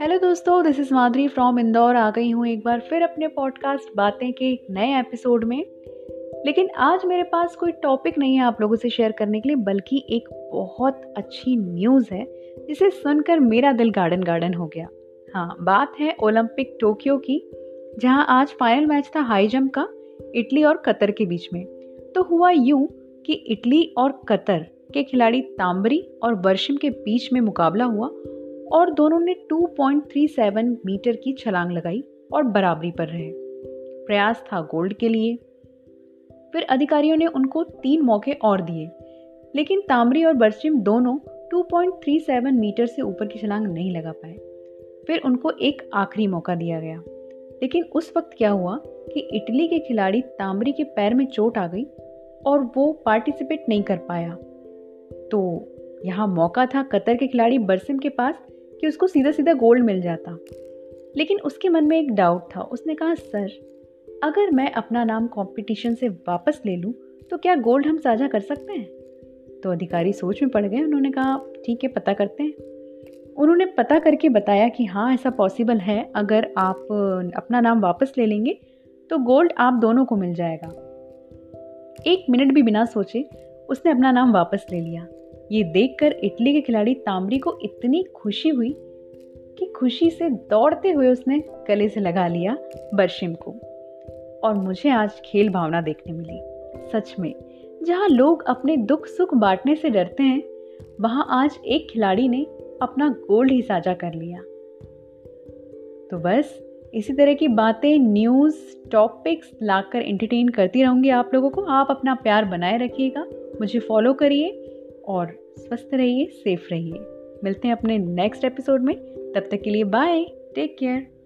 Hello दोस्तों this is Madhuri from Indore आ गई हूँ एक बार फिर अपने पॉडकास्ट बातें के एक नए एपिसोड में। लेकिन आज मेरे पास कोई टॉपिक नहीं है आप लोगों से शेयर करने के लिए, बल्कि एक बहुत अच्छी न्यूज़ है, जिसे सुनकर मेरा दिल गार्डन गार्डन हो गया। हाँ बात है ओलंपिक टोक्यो की, जहाँ आज फाइनल मैच था हाई जंप का, इटली और कतर के बीच में। तो हुआ यूँ कि इटली और कतर के खिलाड़ी तांबरी और वर्षिम के बीच में मुकाबला हुआ और दोनों ने 2.37 मीटर की छलांग लगाई और बराबरी पर रहे। प्रयास था गोल्ड के लिए। फिर अधिकारियों ने उनको तीन मौके और दिए, लेकिन तामरी और बर्शिम दोनों 2.37 मीटर से ऊपर की छलांग नहीं लगा पाए। फिर उनको एक आखिरी मौका दिया गया। लेकिन उस वक्त क्या हुआ कि इटली के खिलाड़ी तामरी के पैर में चोट आ गई और वो पार्टिसिपेट नहीं कर पाया। तो यहाँ मौका था कतर के खिलाड़ी बरसिम के पास कि उसको सीधा सीधा गोल्ड मिल जाता। लेकिन उसके मन में एक डाउट था। उसने कहा, सर, अगर मैं अपना नाम कंपटीशन से वापस ले लूँ तो क्या गोल्ड हम साझा कर सकते हैं? तो अधिकारी सोच में पड़ गए। उन्होंने कहा, ठीक है, पता करते हैं। उन्होंने पता करके बताया कि हाँ ऐसा पॉसिबल है। अगर आप अपना नाम वापस ले लेंगे तो गोल्ड आप दोनों को मिल जाएगा। एक मिनट भी बिना सोचे, उसने अपना नाम वापस ले लिया। ये देखकर इटली के खिलाड़ी तामरी को इतनी खुशी हुई कि खुशी से दौड़ते हुए उसने गले से लगा लिया बर्शिम को। और मुझे आज खेल भावना देखने मिली। सच में, जहाँ लोग अपने दुख सुख बांटने से डरते हैं, वहाँ आज एक खिलाड़ी ने अपना गोल्ड ही साझा कर लिया। तो बस, इसी तरह की बातें, न्यूज़, टॉपिक्स लाकर एंटरटेन करती रहूँगी आप लोगों को। आप अपना प्यार बनाए रखिएगा। मुझे फॉलो करिए। और स्वस्थ रहिए सेफ़ रहिए। मिलते हैं अपने नेक्स्ट एपिसोड में। तब तक के लिए बाय टेक केयर